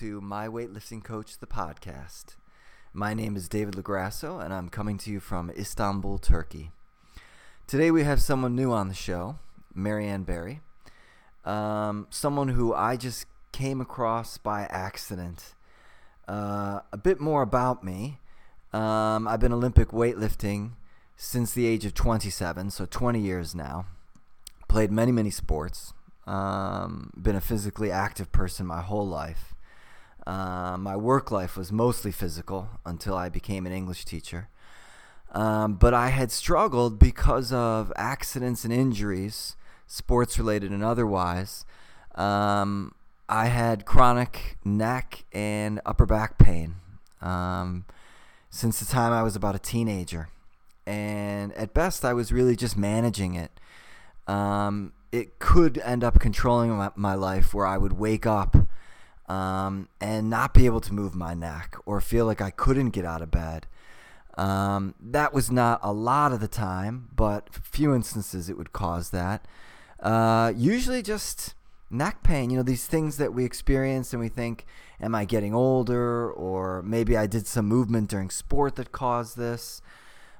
to My Weightlifting Coach, the podcast. My name is David Lagrasso, and I'm coming to you from Istanbul, Turkey. Today we have someone new on the show, Marianne Barry, um, someone who I just came across by accident. Uh, a bit more about me. Um, I've been Olympic weightlifting since the age of 27, so 20 years now. Played many, many sports. Um, been a physically active person my whole life. Uh, my work life was mostly physical until I became an English teacher. Um, but I had struggled because of accidents and injuries, sports related and otherwise. Um, I had chronic neck and upper back pain um, since the time I was about a teenager. And at best, I was really just managing it. Um, it could end up controlling my, my life where I would wake up um, and not be able to move my neck or feel like I couldn't get out of bed. Um, that was not a lot of the time, but few instances it would cause that. Uh, usually just neck pain, you know, these things that we experience and we think, am I getting older? Or maybe I did some movement during sport that caused this.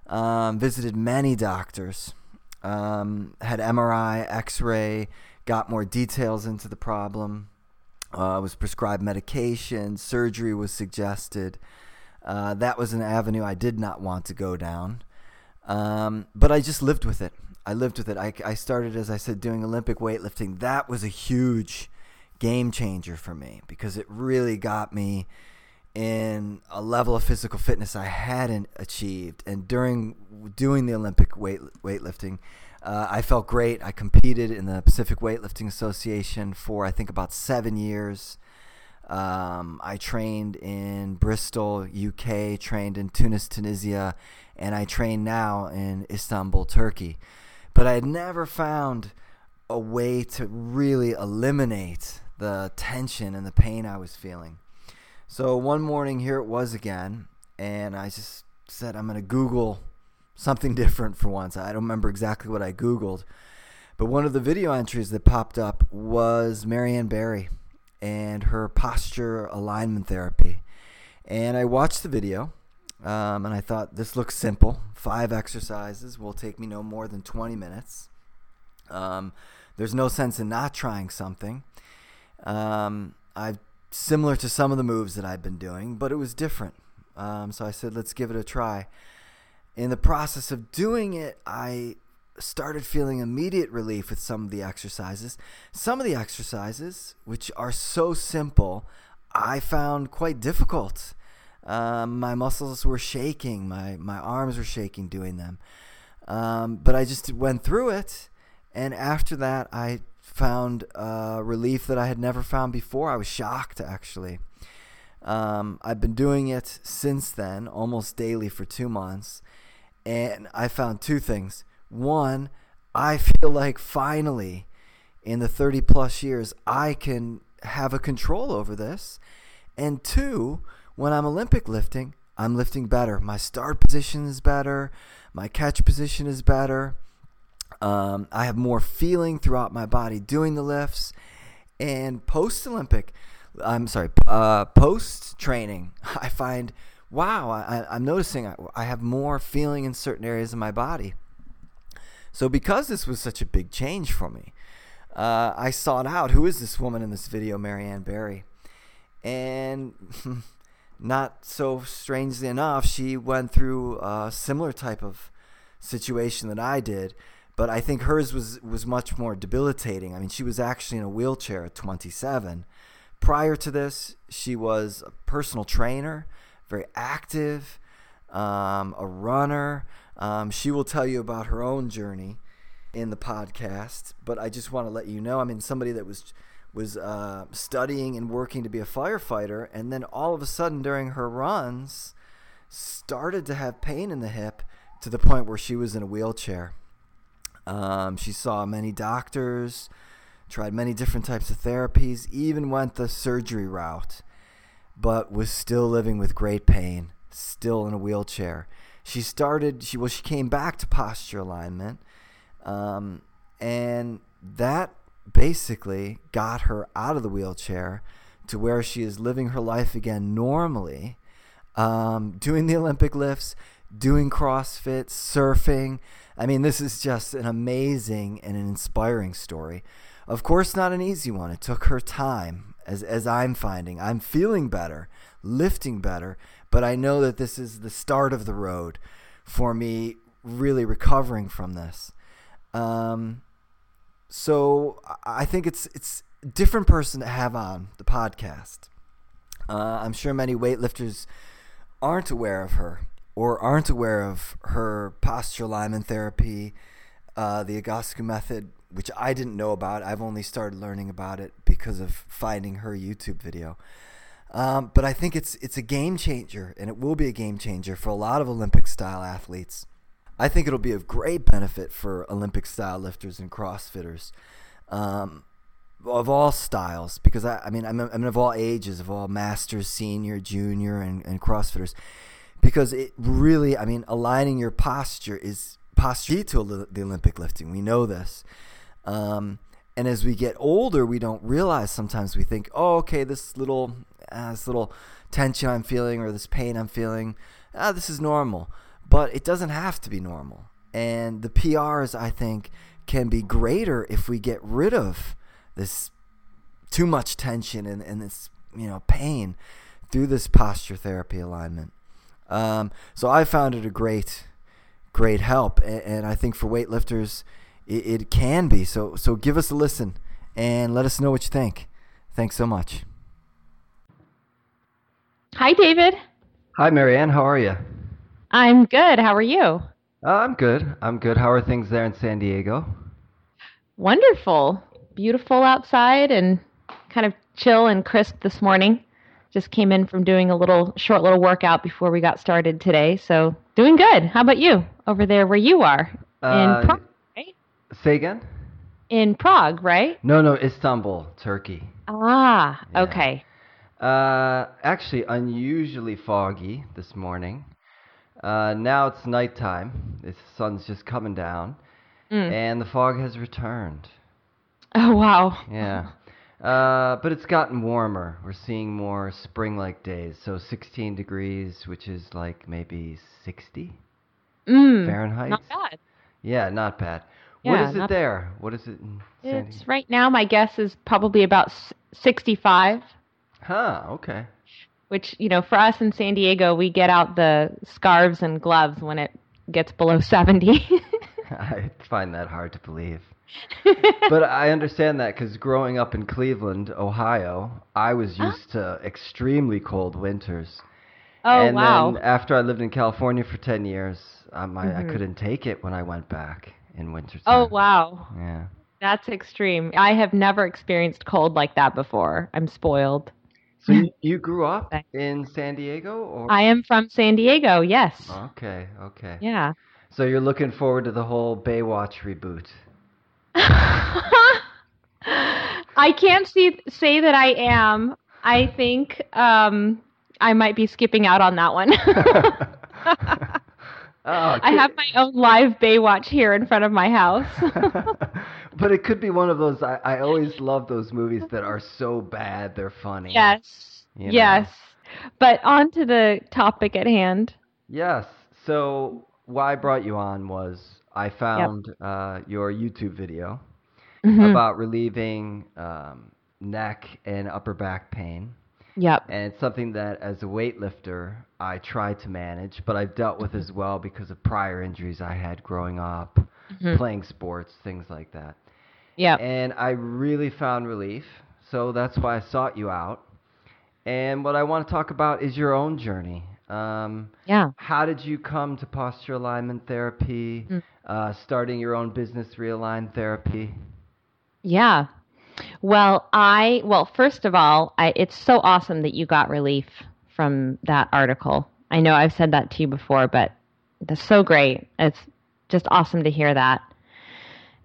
Um, visited many doctors um, had MRI, X ray, got more details into the problem. Uh, was prescribed medication, surgery was suggested. Uh, that was an avenue I did not want to go down. Um, but I just lived with it. I lived with it. I, I started, as I said, doing Olympic weightlifting. That was a huge game changer for me because it really got me in a level of physical fitness I hadn't achieved. And during doing the Olympic weight weightlifting, uh, I felt great. I competed in the Pacific Weightlifting Association for I think about seven years. Um, I trained in Bristol, UK, trained in Tunis, Tunisia, and I train now in Istanbul, Turkey. But I had never found a way to really eliminate the tension and the pain I was feeling. So one morning, here it was again, and I just said, I'm going to Google something different for once. I don't remember exactly what I Googled, but one of the video entries that popped up was Marianne Barry and her posture alignment therapy. And I watched the video, um, and I thought, this looks simple. Five exercises will take me no more than 20 minutes. Um, there's no sense in not trying something. Um, I've similar to some of the moves that I've been doing, but it was different. Um, so I said, let's give it a try. In the process of doing it, I started feeling immediate relief with some of the exercises. Some of the exercises, which are so simple, I found quite difficult. Um, my muscles were shaking, my, my arms were shaking doing them. Um, but I just went through it. And after that, I found relief that I had never found before. I was shocked, actually. Um, I've been doing it since then, almost daily for two months, and I found two things. One, I feel like finally, in the 30 plus years, I can have a control over this. And two, when I'm Olympic lifting, I'm lifting better. My start position is better, my catch position is better. Um, I have more feeling throughout my body doing the lifts. And post Olympic, I'm sorry, uh, post training, I find, wow, I, am noticing I, I have more feeling in certain areas of my body. So, because this was such a big change for me, uh, I sought out who is this woman in this video, Marianne Barry. And not so strangely enough, she went through a similar type of situation that I did but I think hers was was much more debilitating. I mean, she was actually in a wheelchair at 27. Prior to this, she was a personal trainer, very active, um, a runner. Um, she will tell you about her own journey in the podcast. But I just want to let you know, I mean, somebody that was was uh, studying and working to be a firefighter, and then all of a sudden during her runs, started to have pain in the hip to the point where she was in a wheelchair. Um, she saw many doctors, tried many different types of therapies, even went the surgery route, but was still living with great pain, still in a wheelchair. She started, she well, she came back to posture alignment, um, and that basically got her out of the wheelchair to where she is living her life again normally, um, doing the Olympic lifts, doing CrossFit, surfing. I mean, this is just an amazing and an inspiring story. Of course, not an easy one. It took her time, as, as I'm finding. I'm feeling better, lifting better, but I know that this is the start of the road for me really recovering from this. Um, so I think it's it's a different person to have on the podcast. Uh, I'm sure many weightlifters aren't aware of her or aren't aware of her posture alignment therapy, uh, the Egoscue method, which I didn't know about. I've only started learning about it because of finding her YouTube video. Um, but I think it's it's a game changer, and it will be a game changer for a lot of Olympic style athletes. I think it'll be of great benefit for Olympic style lifters and CrossFitters um, of all styles, because I, I mean I'm, I'm of all ages, of all masters, senior, junior, and, and CrossFitters, because it really, I mean, aligning your posture is posture to the Olympic lifting. We know this. Um, and as we get older, we don't realize sometimes we think, oh, okay, this little, uh, this little tension I'm feeling or this pain I'm feeling, ah, this is normal. But it doesn't have to be normal. And the PRs, I think, can be greater if we get rid of this too much tension and, and this, you know, pain through this posture therapy alignment. Um, so I found it a great, great help. And, and I think for weightlifters, it, it can be. So so give us a listen and let us know what you think. Thanks so much. Hi, David. Hi, Marianne. How are you? I'm good. How are you? Uh, I'm good. I'm good. How are things there in San Diego? Wonderful. Beautiful outside and kind of chill and crisp this morning. Just came in from doing a little short little workout before we got started today. So, doing good. How about you over there where you are? Uh, in Say again? In Prague, right? No, no, Istanbul, Turkey. Ah, yeah. okay. Uh, actually, unusually foggy this morning. Uh, now it's nighttime. The sun's just coming down, mm. and the fog has returned. Oh wow! Yeah, uh, but it's gotten warmer. We're seeing more spring-like days. So 16 degrees, which is like maybe 60 mm, Fahrenheit. Not bad. Yeah, not bad. Yeah, what is it there? What is it in It's right now. My guess is probably about sixty-five. Huh. Okay. Which you know, for us in San Diego, we get out the scarves and gloves when it gets below seventy. I find that hard to believe. but I understand that because growing up in Cleveland, Ohio, I was used to extremely cold winters. Oh and wow! then after I lived in California for ten years, um, I, mm-hmm. I couldn't take it when I went back in winter. Oh wow. Yeah. That's extreme. I have never experienced cold like that before. I'm spoiled. So you, you grew up in San Diego or I am from San Diego, yes. Okay, okay. Yeah. So you're looking forward to the whole Baywatch reboot. I can't see say that I am. I think um, I might be skipping out on that one. Oh, I have my own live Baywatch here in front of my house. but it could be one of those. I, I always love those movies that are so bad they're funny. Yes. You know? Yes. But on to the topic at hand. Yes. So why I brought you on was I found yep. uh, your YouTube video mm-hmm. about relieving um, neck and upper back pain. Yep. And it's something that, as a weightlifter, I try to manage, but I've dealt with as well because of prior injuries I had growing up, mm-hmm. playing sports, things like that. Yeah. And I really found relief. So that's why I sought you out. And what I want to talk about is your own journey. Um, yeah. How did you come to posture alignment therapy, mm. uh, starting your own business, Realign Therapy? Yeah. Well, I well, first of all, I, it's so awesome that you got relief from that article. I know I've said that to you before, but that's so great. It's just awesome to hear that.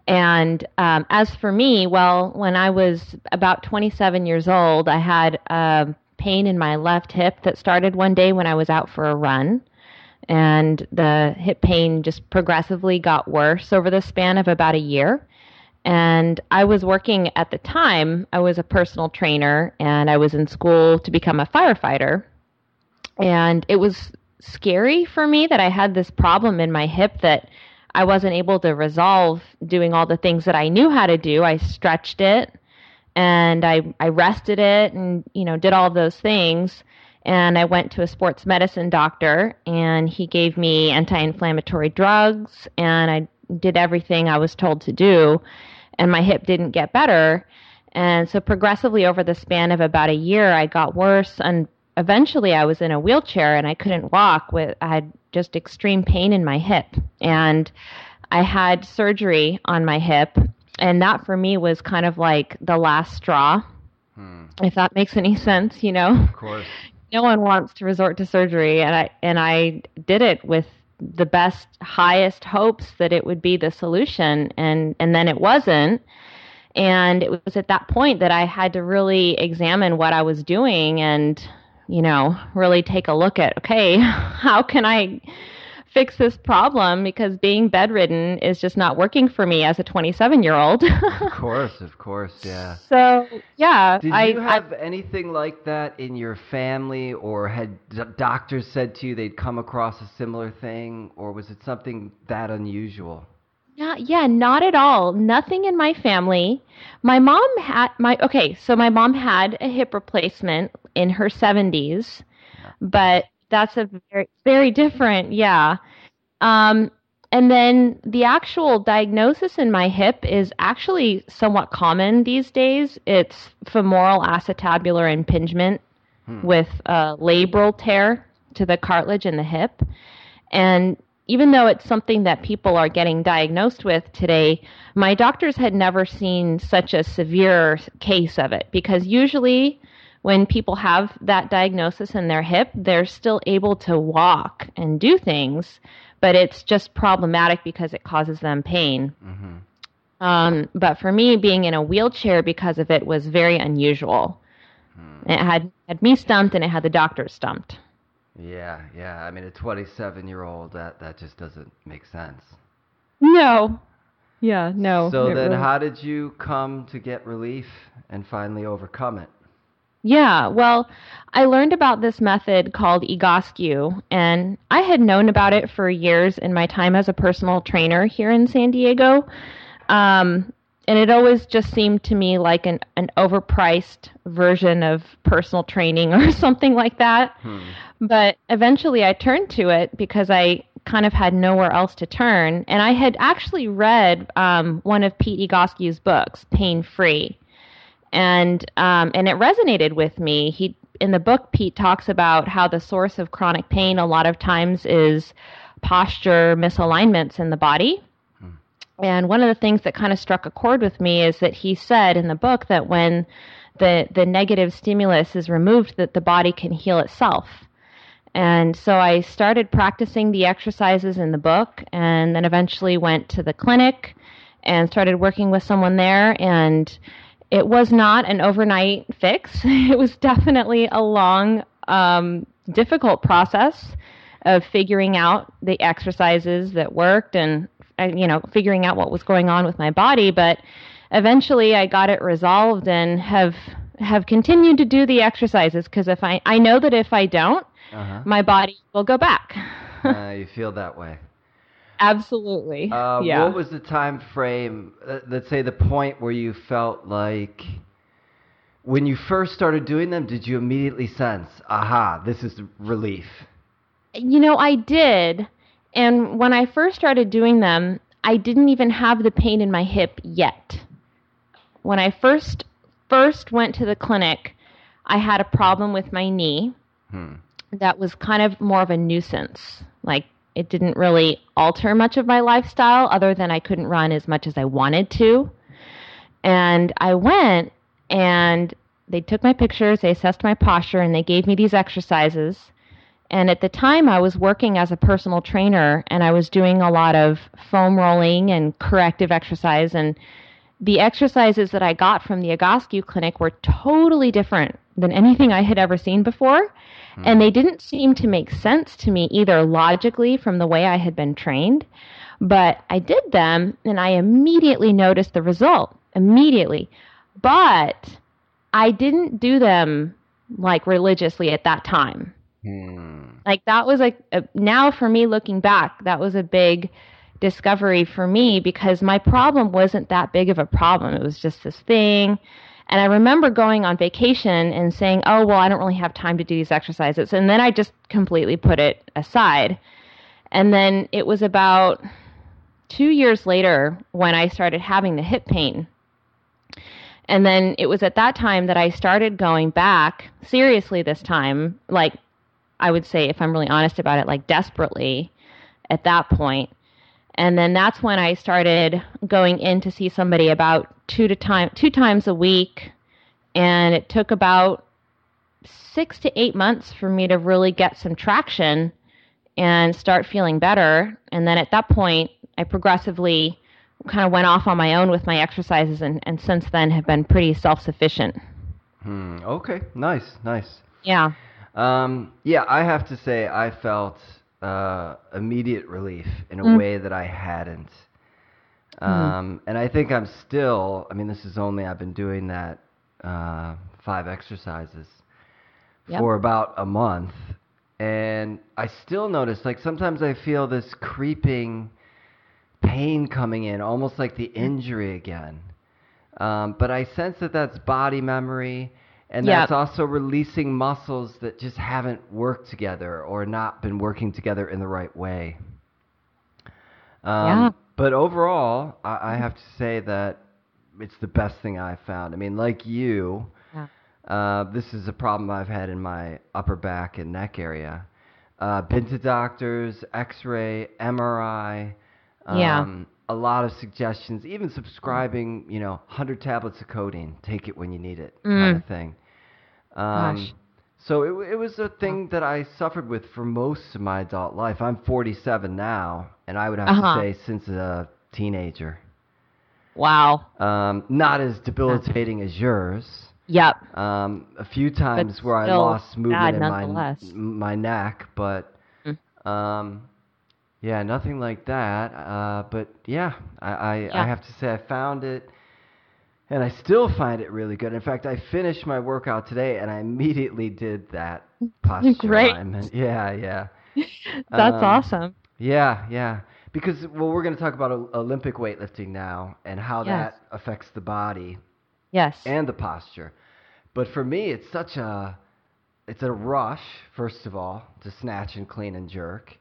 And um, as for me, well, when I was about 27 years old, I had a pain in my left hip that started one day when I was out for a run. And the hip pain just progressively got worse over the span of about a year And I was working at the time, I was a personal trainer and I was in school to become a firefighter. And it was scary for me that I had this problem in my hip that I wasn't able to resolve doing all the things that I knew how to do. I stretched it and I, I rested it and, you know, did all those things. And I went to a sports medicine doctor and he gave me anti inflammatory drugs and I did everything I was told to do. And my hip didn't get better. And so progressively over the span of about a year, I got worse. And eventually I was in a wheelchair and I couldn't walk with, I had just extreme pain in my hip. And I had surgery on my hip. And that for me was kind of like the last straw. Hmm. If that makes any sense, you know? Of course. no one wants to resort to surgery and I and I did it with the best highest hopes that it would be the solution and and then it wasn't. And it was at that point that I had to really examine what I was doing and you know, really take a look at okay, how can I fix this problem because being bedridden is just not working for me as a 27 year old. of course, of course, yeah. So, yeah. Did I, you have I, anything like that in your family, or had doctors said to you they'd come across a similar thing, or was it something that unusual? Yeah, yeah, not at all. Nothing in my family. My mom had my okay, so my mom had a hip replacement in her 70s, but that's a very very different, yeah. Um, and then the actual diagnosis in my hip is actually somewhat common these days. It's femoral acetabular impingement hmm. with a labral tear to the cartilage in the hip. And even though it's something that people are getting diagnosed with today, my doctors had never seen such a severe case of it because usually when people have that diagnosis in their hip, they're still able to walk and do things, but it's just problematic because it causes them pain. Mm-hmm. Um, but for me, being in a wheelchair because of it was very unusual. Mm. It had had me stumped, and it had the doctor stumped. Yeah, yeah. I mean, a 27 year old that that just doesn't make sense. No. Yeah, no. So then, really... how did you come to get relief and finally overcome it? Yeah, well, I learned about this method called Egoscue, and I had known about it for years in my time as a personal trainer here in San Diego. Um, and it always just seemed to me like an, an overpriced version of personal training or something like that. Hmm. But eventually I turned to it because I kind of had nowhere else to turn. And I had actually read um, one of Pete Egoscue's books, Pain Free and um, and it resonated with me. He in the book Pete talks about how the source of chronic pain a lot of times is posture misalignments in the body. Hmm. And one of the things that kind of struck a chord with me is that he said in the book that when the the negative stimulus is removed that the body can heal itself. And so I started practicing the exercises in the book and then eventually went to the clinic and started working with someone there and it was not an overnight fix. It was definitely a long, um, difficult process of figuring out the exercises that worked and, and, you know, figuring out what was going on with my body. But eventually I got it resolved and have have continued to do the exercises because if I I know that if I don't, uh-huh. my body will go back. uh, you feel that way. Absolutely. Uh, yeah. What was the time frame? Uh, let's say the point where you felt like when you first started doing them, did you immediately sense, aha, this is relief? You know, I did. And when I first started doing them, I didn't even have the pain in my hip yet. When I first first went to the clinic, I had a problem with my knee. Hmm. That was kind of more of a nuisance. Like it didn't really alter much of my lifestyle other than I couldn't run as much as I wanted to. And I went and they took my pictures, they assessed my posture, and they gave me these exercises. And at the time, I was working as a personal trainer and I was doing a lot of foam rolling and corrective exercise. And the exercises that I got from the Egoscue clinic were totally different than anything I had ever seen before. And they didn't seem to make sense to me either logically from the way I had been trained But I did them and I immediately noticed the result. Immediately. But I didn't do them like religiously at that time. Hmm. Like that was like a, now for me looking back, that was a big discovery for me because my problem wasn't that big of a problem. It was just this thing. And I remember going on vacation and saying, "Oh, well, I don't really have time to do these exercises." And then I just completely put it aside. And then it was about 2 years later when I started having the hip pain. And then it was at that time that I started going back seriously this time, like I would say if I'm really honest about it, like desperately at that point and then that's when I started going in to see somebody about two to time two times a week, and it took about six to eight months for me to really get some traction and start feeling better. And then at that point, I progressively kind of went off on my own with my exercises, and, and since then have been pretty self sufficient. Hmm. Okay. Nice. Nice. Yeah. Um, yeah, I have to say I felt uh, immediate relief in a mm. way that I hadn't. Mm-hmm. Um. And I think I'm still, I mean, this is only, I've been doing that uh, five exercises yep. for about a month. And I still notice, like, sometimes I feel this creeping pain coming in, almost like the mm. injury again. Um, but I sense that that's body memory and yep. that's also releasing muscles that just haven't worked together or not been working together in the right way. Um, yeah. But overall, I, I, have to say that it's the best thing I've found. I mean, like you, yeah. uh, this is a problem I've had in my upper back and neck area. Uh, been to doctors, X-ray, MRI. Um, yeah a lot of suggestions, even subscribing, you know, 100 tablets of codeine, take it when you need it, mm. kind of thing. Um, Gosh. So it, it was a thing that I suffered with for most of my adult life. I'm 47 now, and I would have uh-huh. to say since a teenager. Wow. Um, not as debilitating as yours. Yep. Um, a few times where I lost movement in my my neck, but mm. um, yeah, nothing like that. Uh, but yeah, I, I, yeah. I have to say I found it, and I still find it really good. In fact, I finished my workout today, and I immediately did that posture Great. alignment. Yeah, yeah. That's um, awesome. Yeah, yeah. Because well, we're going to talk about Olympic weightlifting now and how yes. that affects the body. Yes. And the posture. But for me, it's such a it's a rush, first of all, to snatch and clean and jerk.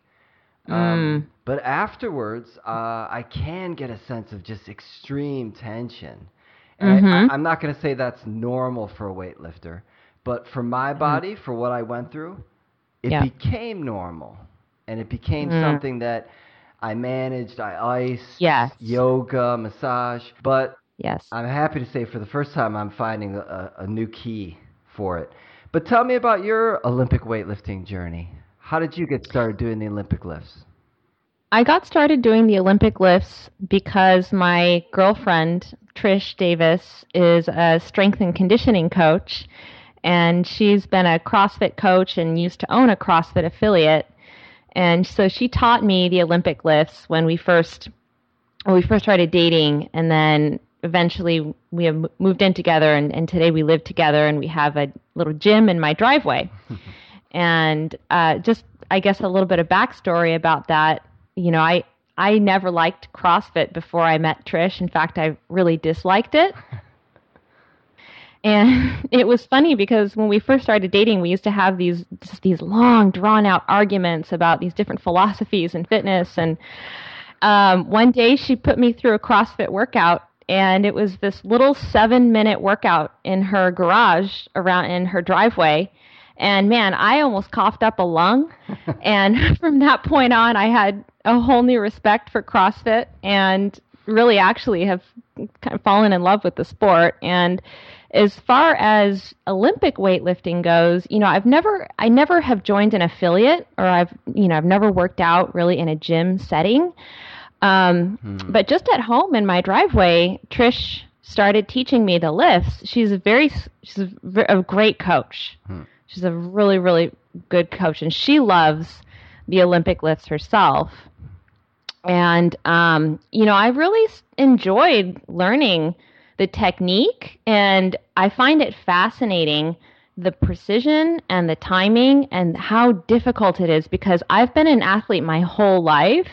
Um, mm. But afterwards, uh, I can get a sense of just extreme tension. And mm-hmm. I, am not going to say that's normal for a weightlifter, but for my mm-hmm. body, for what I went through, it yeah. became normal. And it became mm. something that I managed. I iced, yes. yoga, massage. But yes. I'm happy to say for the first time, I'm finding a, a new key for it. But tell me about your Olympic weightlifting journey. How did you get started doing the Olympic lifts? I got started doing the Olympic lifts because my girlfriend, Trish Davis, is a strength and conditioning coach. And she's been a CrossFit coach and used to own a CrossFit affiliate. And so she taught me the Olympic lifts when we first when we first started dating and then eventually we have moved in together and, and today we live together and we have a little gym in my driveway. And uh, just, I guess, a little bit of backstory about that. You know, I I never liked CrossFit before I met Trish. In fact, I really disliked it. And it was funny because when we first started dating, we used to have these just these long, drawn out arguments about these different philosophies and fitness. And um, one day she put me through a CrossFit workout, and it was this little seven minute workout in her garage around in her driveway. And man, I almost coughed up a lung. and from that point on, I had a whole new respect for CrossFit and really actually have kind of fallen in love with the sport. And as far as Olympic weightlifting goes, you know, I've never, I never have joined an affiliate or I've, you know, I've never worked out really in a gym setting. Um, hmm. But just at home in my driveway, Trish started teaching me the lifts. She's a very, she's a, a great coach. Hmm. She's a really, really good coach, and she loves the Olympic lifts herself. And, um, you know, I really enjoyed learning the technique, and I find it fascinating the precision and the timing and how difficult it is because I've been an athlete my whole life.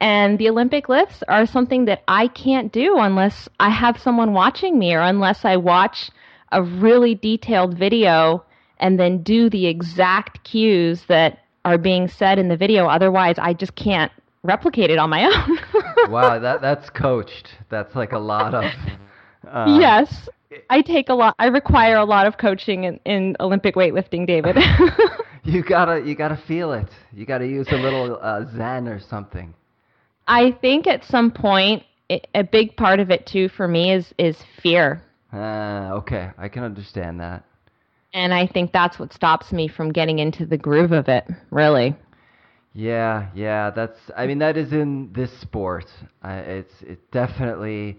And the Olympic lifts are something that I can't do unless I have someone watching me or unless I watch a really detailed video and then do the exact cues that are being said in the video. Otherwise, I just can't replicate it on my own. wow, that that's coached. That's like a lot of. Uh, yes, I take a lot. I require a lot of coaching in, in Olympic weightlifting, David. you gotta you gotta feel it. You gotta use a little uh, Zen or something. I think at some point, it, a big part of it too for me is is fear. Uh, okay, I can understand that. And I think that's what stops me from getting into the groove of it, really. Yeah, yeah, that's. I mean, that is in this sport. Uh, it's it definitely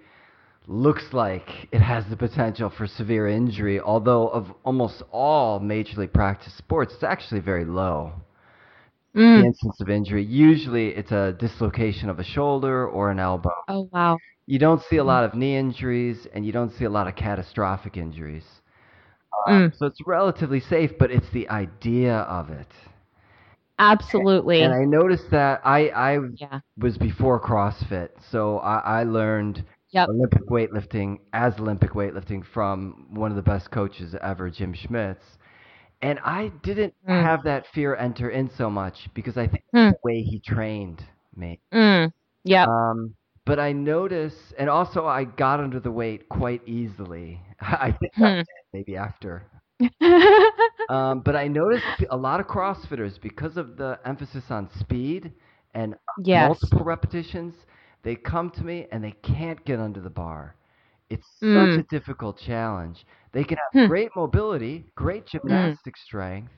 looks like it has the potential for severe injury. Although of almost all majorly practiced sports, it's actually very low. Mm. The instance of injury. Usually, it's a dislocation of a shoulder or an elbow. Oh wow! You don't see a lot of knee injuries, and you don't see a lot of catastrophic injuries. Uh, mm. So it's relatively safe, but it's the idea of it. Absolutely. And I noticed that I I yeah. was before CrossFit, so I, I learned yep. Olympic weightlifting as Olympic weightlifting from one of the best coaches ever, Jim Schmitz. And I didn't mm. have that fear enter in so much because I think mm. the way he trained me. Mm. Yeah. Um, but I noticed, and also I got under the weight quite easily. I think hmm. maybe after um, but I noticed a lot of CrossFitters because of the emphasis on speed and yes. multiple repetitions. They come to me and they can't get under the bar. It's mm. such a difficult challenge. They can have hmm. great mobility, great hmm. gymnastic mm. strength,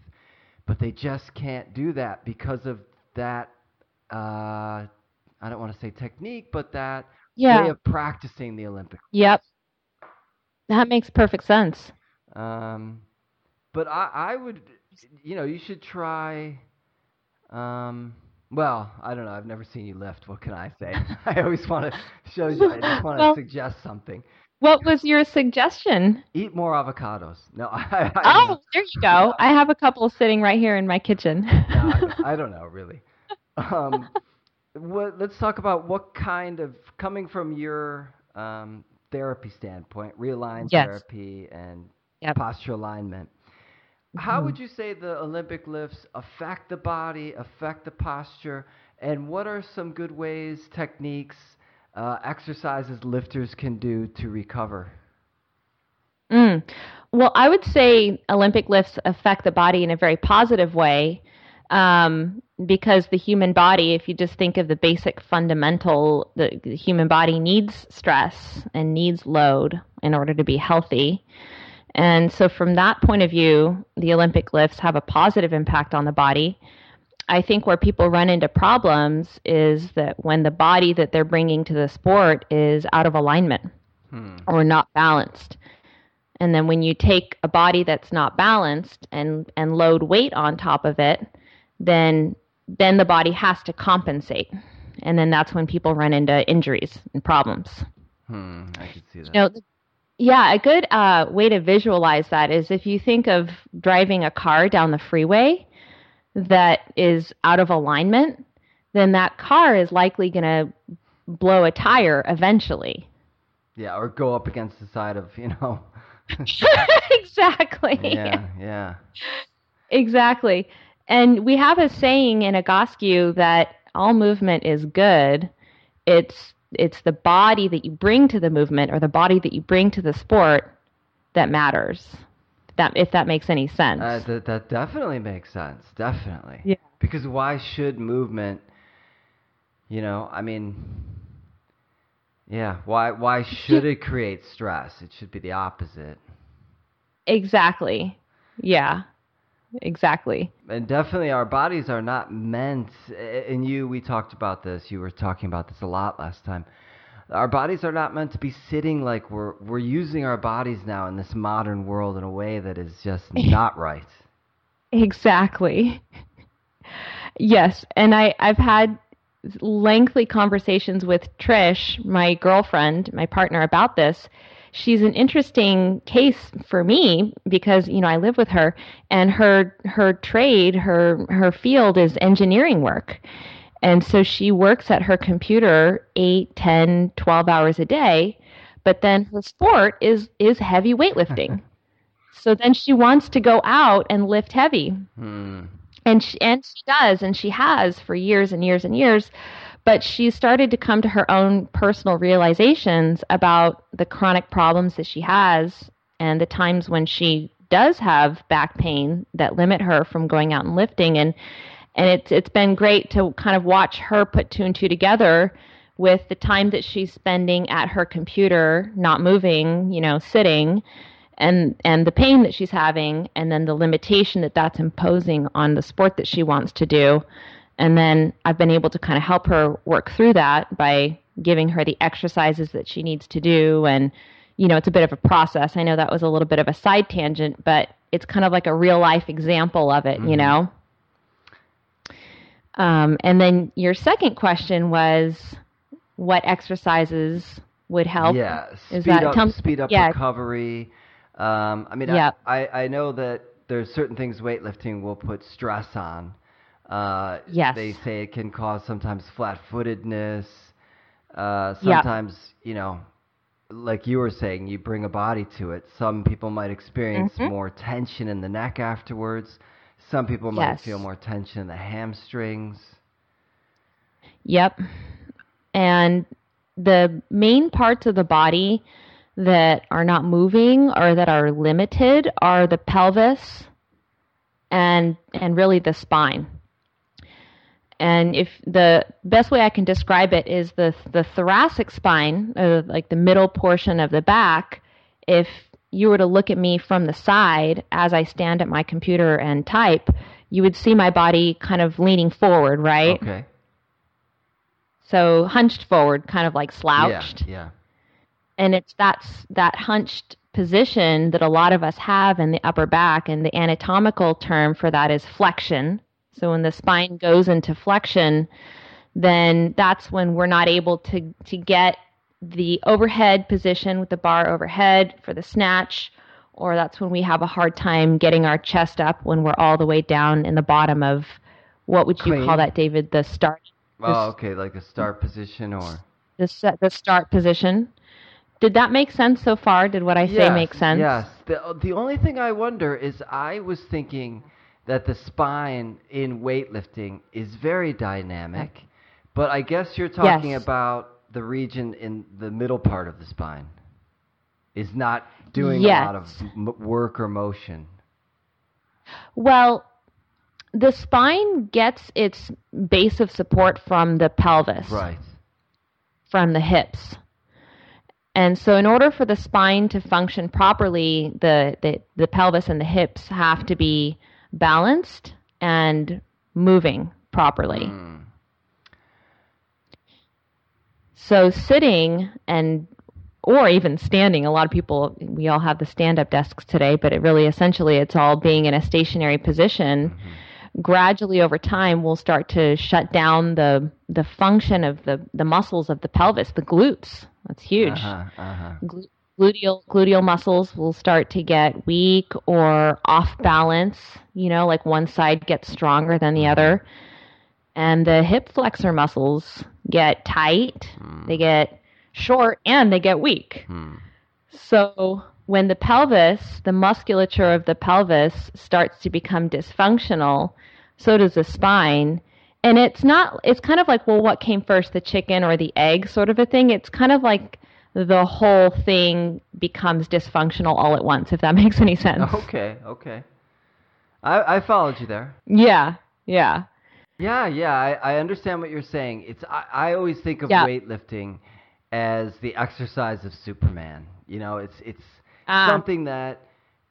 but they just can't do that because of that. Uh, I don't want to say technique, but that yeah. way of practicing the Olympics. Yep, that makes perfect sense. Um, but I, I would, you know, you should try. Um, well, I don't know. I've never seen you lift. What can I say? I always want to show you. I just want to well, suggest something. What was your suggestion? Eat more avocados. No, I. I oh, there you go. I have a couple sitting right here in my kitchen. no, I, I, don't know really. Um, what, let's talk about what kind of coming from your um, therapy standpoint, realigned yes. therapy and yep. posture alignment. How mm-hmm. would you say the Olympic lifts affect the body, affect the posture, and what are some good ways, techniques, uh, exercises lifters can do to recover? Mm. Well, I would say Olympic lifts affect the body in a very positive way um, because the human body, if you just think of the basic fundamental, the, the human body needs stress and needs load in order to be healthy. And so, from that point of view, the Olympic lifts have a positive impact on the body. I think where people run into problems is that when the body that they're bringing to the sport is out of alignment hmm. or not balanced. And then when you take a body that's not balanced and, and load weight on top of it, then then the body has to compensate. And then that's when people run into injuries and problems. Hmm, I can see that. You know, yeah, a good uh, way to visualize that is if you think of driving a car down the freeway that is out of alignment, then that car is likely going to blow a tire eventually. Yeah, or go up against the side of, you know. exactly. Yeah, yeah. Exactly. And we have a saying in Egoscue that all movement is good. It's it's the body that you bring to the movement or the body that you bring to the sport that matters. That if that makes any sense. Uh, that that definitely makes sense. Definitely. Yeah. Because why should movement? You know, I mean, yeah. Why why should it create stress? It should be the opposite. Exactly. Yeah exactly. And definitely, our bodies are not meant. And you, we talked about this. You were talking about this a lot last time. Our bodies are not meant to be sitting like we're we're using our bodies now in this modern world in a way that is just not right. Exactly. yes, and I I've had lengthy conversations with Trish, my girlfriend, my partner, about this. She's an interesting case for me because you know I live with her, and her her trade, her her field is engineering work, and so she works at her computer 8, 10, 12 hours a day, but then her sport is is heavy weightlifting. so then she wants to go out and lift heavy. Hmm and she, and she does and she has for years and years and years but she started to come to her own personal realizations about the chronic problems that she has and the times when she does have back pain that limit her from going out and lifting. And and it's it's been great to kind of watch her put two and two together with the time that she's spending at her computer not moving you know sitting and and the pain that she's having and then the limitation that that's imposing on the sport that she wants to do and then I've been able to kind of help her work through that by giving her the exercises that she needs to do and you know it's a bit of a process I know that was a little bit of a side tangent but it's kind of like a real life example of it mm-hmm. you know um, and then your second question was what exercises would help yeah speed up, speed up yeah. recovery um, I mean, I, I, I know that there's certain things weightlifting will put stress on. Uh, yes. They say it can cause sometimes flat-footedness. Uh, sometimes, yep. you know, like you were saying, you bring a body to it. Some people might experience mm-hmm. more tension in the neck afterwards. Some people might yes. feel more tension in the hamstrings. Yep. And the main parts of the body that are not moving or that are limited are the pelvis and and really the spine. And if the best way I can describe it is the the thoracic spine, uh, like the middle portion of the back, if you were to look at me from the side as I stand at my computer and type, you would see my body kind of leaning forward, right? Okay. So hunched forward, kind of like slouched. Yeah. yeah and it's that's that hunched position that a lot of us have in the upper back and the anatomical term for that is flexion so when the spine goes into flexion then that's when we're not able to to get the overhead position with the bar overhead for the snatch or that's when we have a hard time getting our chest up when we're all the way down in the bottom of what would you Clean. call that david the start oh okay like a start position or the, the start position did that make sense so far? Did what I say yes, make sense? Yes. The, the only thing I wonder is I was thinking that the spine in weightlifting is very dynamic, but I guess you're talking yes. about the region in the middle part of the spine is not doing yes. a lot of m- work or motion. Well, the spine gets its base of support from the pelvis. Right. From the hips. And so, in order for the spine to function properly, the, the, the pelvis and the hips have to be balanced and moving properly. Mm. So, sitting and or even standing, a lot of people, we all have the stand up desks today, but it really essentially it's all being in a stationary position. Mm-hmm. Gradually over time, we'll start to shut down the, the function of the, the muscles of the pelvis, the glutes that's huge. Uh-huh, uh-huh. Gluteal gluteal muscles will start to get weak or off balance. You know, like one side gets stronger than the other, and the hip flexor muscles get tight. Mm. They get short and they get weak. Mm. So when the pelvis, the musculature of the pelvis starts to become dysfunctional, so does the spine and it's not it's kind of like well what came first the chicken or the egg sort of a thing it's kind of like the whole thing becomes dysfunctional all at once if that makes any sense okay okay i i followed you there yeah yeah yeah yeah i, I understand what you're saying it's i, I always think of yeah. weightlifting as the exercise of superman you know it's it's uh, something that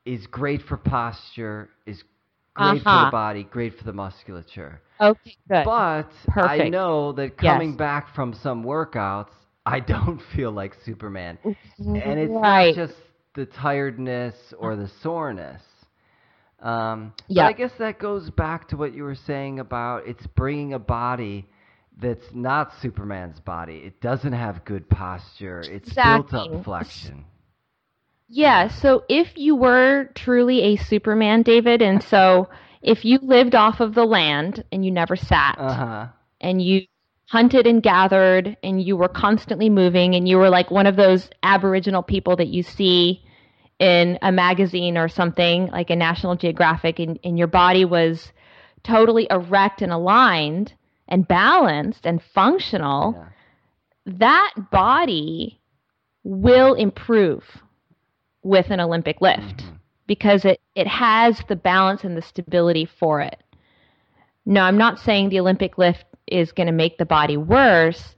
is great for posture is great uh-huh. for the uh-huh. body great for the musculature Okay, good. But Perfect. I know that coming yes. back from some workouts, I don't feel like Superman. And it's right. not just the tiredness or the soreness. Um, yeah. I guess that goes back to what you were saying about it's bringing a body that's not Superman's body. It doesn't have good posture. It's built Exactly. up flexion. Yeah, so if you were truly a Superman, David, and so if you lived off of the land and you never sat Uh huh. and you hunted and gathered and you were constantly moving and you were like one of those aboriginal people that you see in a magazine or something like a National Geographic and, and your body was totally erect and aligned and balanced and functional, Yeah. that body will improve with an Olympic lift Mhm. because it, it has the balance and the stability for it. No, I'm not saying the Olympic lift is going to make the body worse,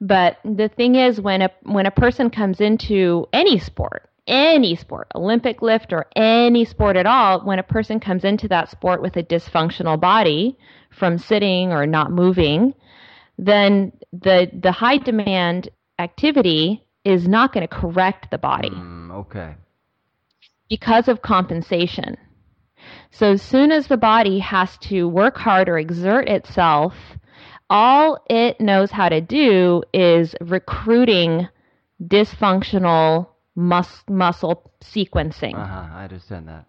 but the thing is when a when a person comes into any sport, any sport, Olympic lift or any sport at all, when a person comes into that sport with a dysfunctional body from sitting or not moving, then the the high demand activity is not going to correct the body Mm, okay. because of compensation. So as soon as the body has to work hard or exert itself, all it knows how to do is recruiting dysfunctional mus- muscle sequencing. Uh huh. I understand that.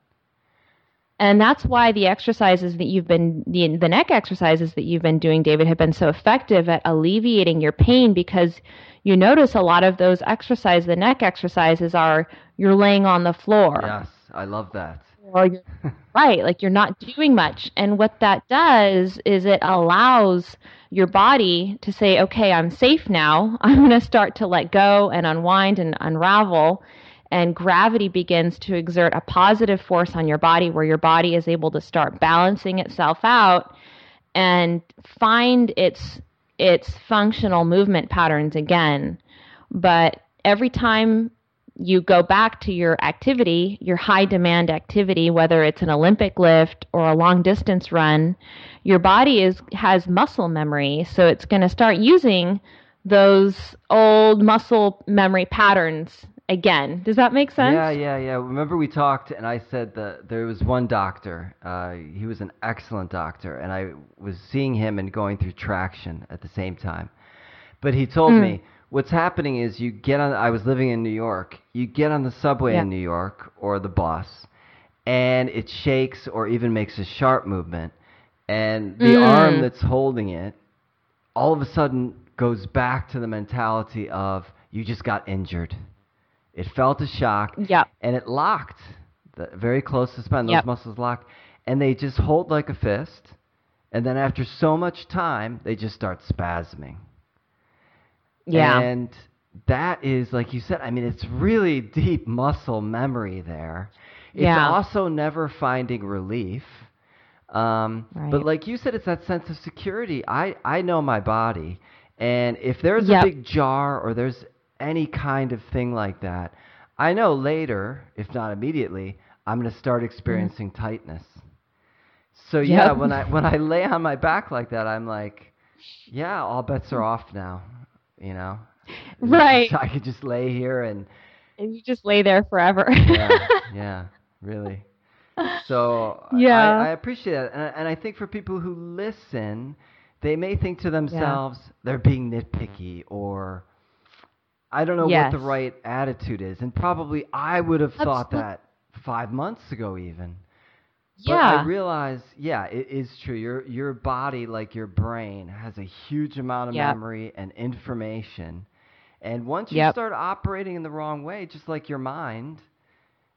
And that's why the exercises that you've been, the, the neck exercises that you've been doing, David, have been so effective at alleviating your pain because you notice a lot of those exercises, the neck exercises are you're laying on the floor. Yes, I love that. Or you're, right, like you're not doing much. And what that does is it allows your body to say, okay, I'm safe now. I'm going to start to let go and unwind and unravel and gravity begins to exert a positive force on your body where your body is able to start balancing itself out and find its its functional movement patterns again but every time you go back to your activity your high demand activity whether it's an olympic lift or a long distance run your body is has muscle memory so it's going to start using those old muscle memory patterns again. Does that make sense? Yeah, yeah, yeah. Remember we talked, and I said that there was one doctor. Uh, he was an excellent doctor, and I was seeing him and going through traction at the same time. But he told Mm. me what's happening is you get on. I was living in New York. You get on the subway Yeah. in New York or the bus, and it shakes or even makes a sharp movement, and the Mm. arm that's holding it all of a sudden goes back to the mentality of you just got injured. It felt a shock Yep. and it locked the, very close to spine. Those Yep. muscles locked, and they just hold like a fist. And then after so much time, they just start spasming. Yeah. And that is, like you said, I mean, it's really deep muscle memory there. It's Yeah. also never finding relief. Um, But like you said, it's that sense of security. I, I know my body. And if there's Yep. a big jar or there's any kind of thing like that, I know later, if not immediately, I'm going to start experiencing tightness. So yeah, Yep. when I when I lay on my back like that, I'm like, yeah, all bets are off now. You know, Right. I could just lay here and and you just lay there forever. yeah, yeah, really. So Yeah. I, I appreciate that, and and I think for people who listen, they may think to themselves they're being nitpicky or I don't know what the right attitude is, and probably I would have thought that five months ago even. Yeah. But I realize, yeah, it is true. Your your body, like your brain, has a huge amount of Yep. memory and information. And once you Yep. start operating in the wrong way, just like your mind,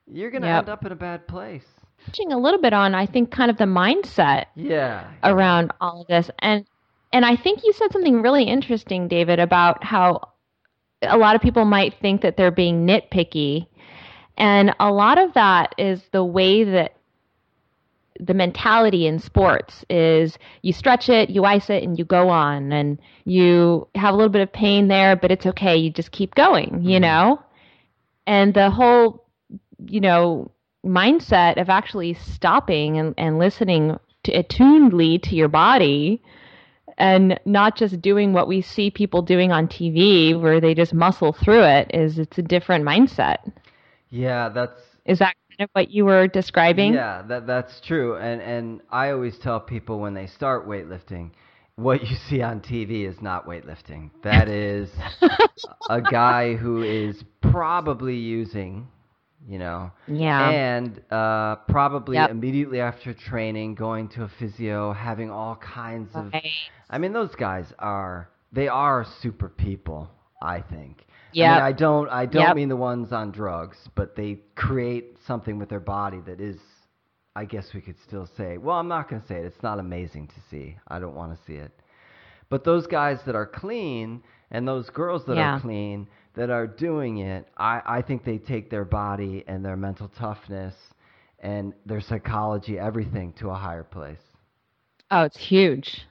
you're gonna Yep. end up in a bad place. touching a little bit on I think kind of the mindset Yeah. around all of this and and I think you said something really interesting David about how a lot of people might think that they're being nitpicky and a lot of that is the way that the mentality in sports is you stretch it, you ice it, and you go on, and you have a little bit of pain there, but it's okay. You just keep going, you Mhm. know? And the whole, you know, mindset of actually stopping and, and listening to, attunedly to your body and not just doing what we see people doing on TV where they just muscle through it is it's a different mindset. Yeah, that's Is that of what you were describing? Yeah, that that's true. And and I always tell people when they start weightlifting, what you see on TV is not weightlifting. That is a guy who is probably using, you know, Yeah. and uh, probably Yep. immediately after training, going to a physio, having all kinds of. Right. I mean, those guys are they are super people. I think. I, mean, I don't. I don't Yep. mean the ones on drugs, but they create something with their body that is. I guess we could still say. Well, I'm not going to say it. It's not amazing to see. I don't want to see it. But those guys that are clean and those girls that Yeah. are clean that are doing it, I, I think they take their body and their mental toughness and their psychology, everything to a higher place. Oh, it's huge.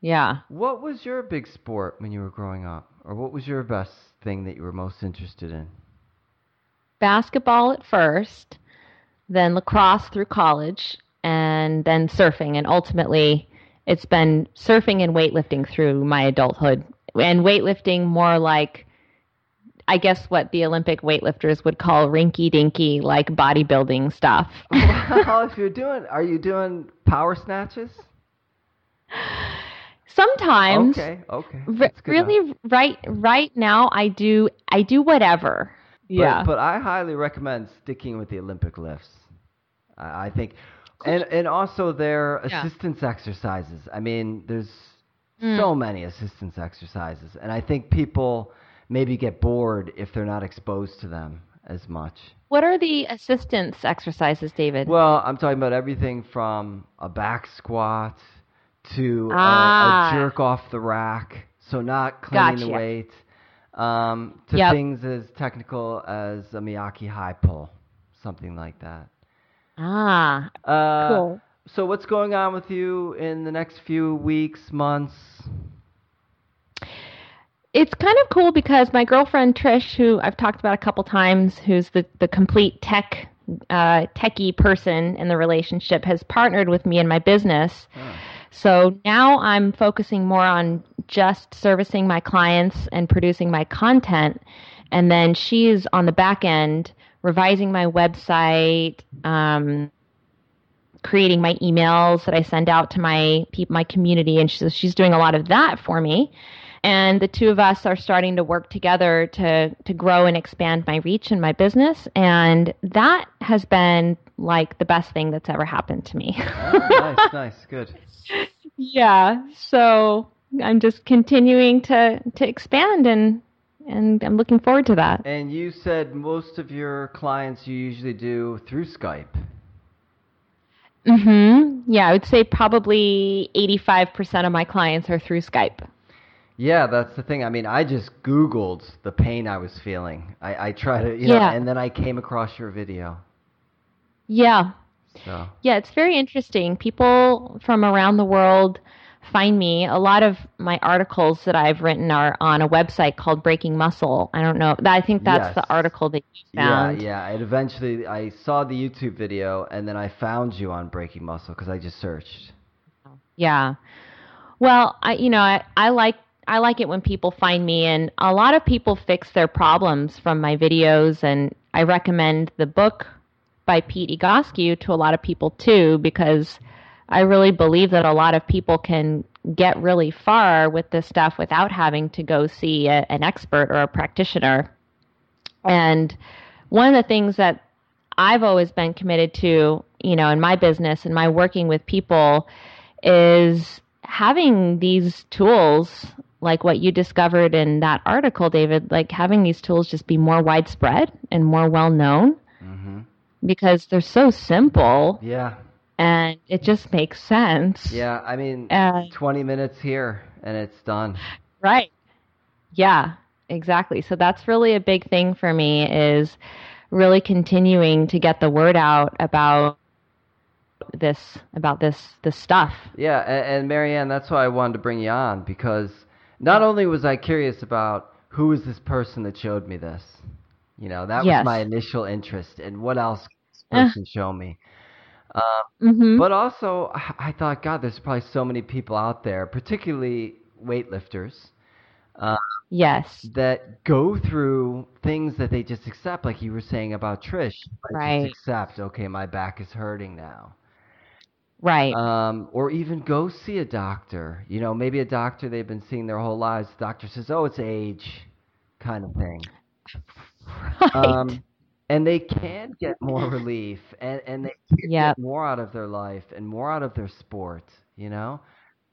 Yeah. What was your big sport when you were growing up? Or what was your best thing that you were most interested in? Basketball at first, then lacrosse through college, and then surfing. And ultimately, it's been surfing and weightlifting through my adulthood. And weightlifting more like, I guess, what the Olympic weightlifters would call rinky dinky, like bodybuilding stuff. well, oh, if you're doing, are you doing power snatches? Sometimes. Okay, okay. R- That's enough. really right right now I do I do whatever. But, yeah. But I highly recommend sticking with the Olympic lifts. I, I think, and and also their Yeah. assistance exercises. I mean, there's Mm. so many assistance exercises, and I think people maybe get bored if they're not exposed to them as much. what are the assistance exercises, David? Well, I'm talking about everything from a back squat to a- Ah. a, jerk off the rack, so not cleaning the weight, um, to Yep. things as technical as a Miyake high pull, something like that. ah, Uh, cool. So, what's going on with you in the next few weeks, months? It's kind of cool because my girlfriend Trish, who I've talked about a couple times, who's the, the complete tech uh, techie person in the relationship, has partnered with me in my business. Oh. So now I'm focusing more on just servicing my clients and producing my content. And then she's on the back end revising my website, um, creating my emails that I send out to my my community, and she's she's doing a lot of that for me. And the two of us are starting to work together to to grow and expand my reach and my business, and that has been like the best thing that's ever happened to me. Oh, nice, nice, good. yeah so i'm just continuing to to expand and and i'm looking forward to that And you said most of your clients you usually do through Skype. Mm-hmm. yeah i would say probably 85% of my clients are through skype Yeah, that's the thing. I mean, I just Googled the pain I was feeling. I, I try to, you know, Yeah. and then I came across your video. yeah So, yeah it's very interesting people from around the world find me a lot of my articles that i've written are on a website called breaking muscle i don't know i think that's Yes. the article that you found yeah, yeah. And eventually I saw the YouTube video and then I found you on Breaking Muscle because I just searched. Yeah. Well, I you know, I, I like I like it when people find me and a lot of people fix their problems from my videos and I recommend the book by Pete Egoscue to a lot of people too because I really believe that a lot of people can get really far with this stuff without having to go see a, an expert or a practitioner. And one of the things that I've always been committed to, you know, in my business and my working with people is having these tools like what you discovered in that article, David, like having these tools just be more widespread and more well known hmm because they're so simple Yeah, and it just makes sense. yeah. I mean, Uh, 20 minutes here and it's done. Right. Yeah, exactly. So that's really a big thing for me is really continuing to get the word out about this about this this stuff. Yeah, and, and Marianne, that's why I wanted to bring you on because not only was I curious about who is this person that showed me this, you know, that Yes. was my initial interest, and what else can this Uh. person show me? Mhm. But also, I I thought, God, there's probably so many people out there, particularly weightlifters, yes. that go through things that they just accept, like you were saying about Trish. I Right. Just accept, okay, my back is hurting now. Right. Um, or even go see a doctor. You know, maybe a doctor they've been seeing their whole lives. The doctor says, "Oh, it's age," kind of thing. right. Um, and they can get more relief, and and they can Yep. get more out of their life and more out of their sport. You know.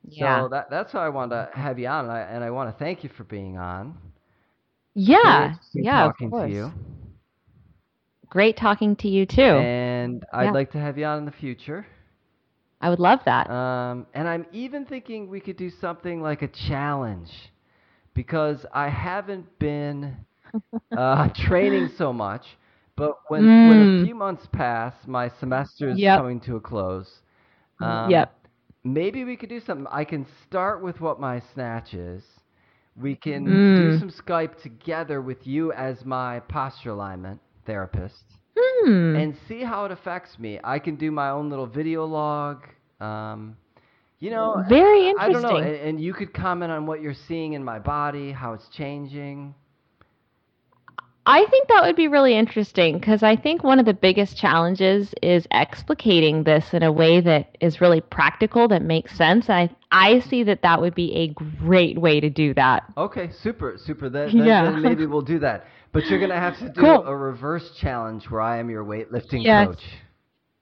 yeah. So that that's why I wanted to have you on, and I, and I want to thank you for being on. Yeah. Yeah. Of course. to you. Great talking to you too. And I'd Yeah. like to have you on in the future. I would love that. Um, and I'm even thinking we could do something like a challenge because I haven't been uh, training so much. But when, when a Mm. few months pass, my semester is Yep. coming to a close. Um, yep. Maybe we could do something. I can start with what my snatch is. We can do Mm. some Skype together with you as my posture alignment therapist Hmm. and see how it affects me. I can do my own little video log. Um, you know, Very interesting. I don't know, and, and you could comment on what you're seeing in my body, how it's changing. I think that would be really interesting because I think one of the biggest challenges is explicating this in a way that is really practical that makes sense. I I see that that would be a great way to do that. Okay, super, super. Then, then, Yeah. then maybe we'll do that. But you're gonna have to do Cool. a reverse challenge where I am your weightlifting Yes. coach.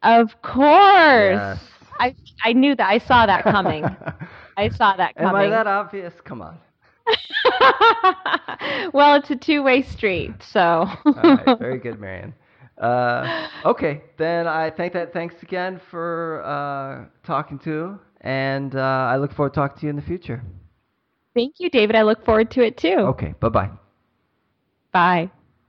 Of course. Yes. I I knew that. I saw that coming. I saw that coming. Am I that obvious? Come on. well, it's a two-way street, so. All right, very good, Marion. Uh, okay, then I thank that. Thanks again for uh, talking to, and uh, I look forward to talking to you in the future. Thank you, David. I look forward to it too. Okay, bye bye. Bye.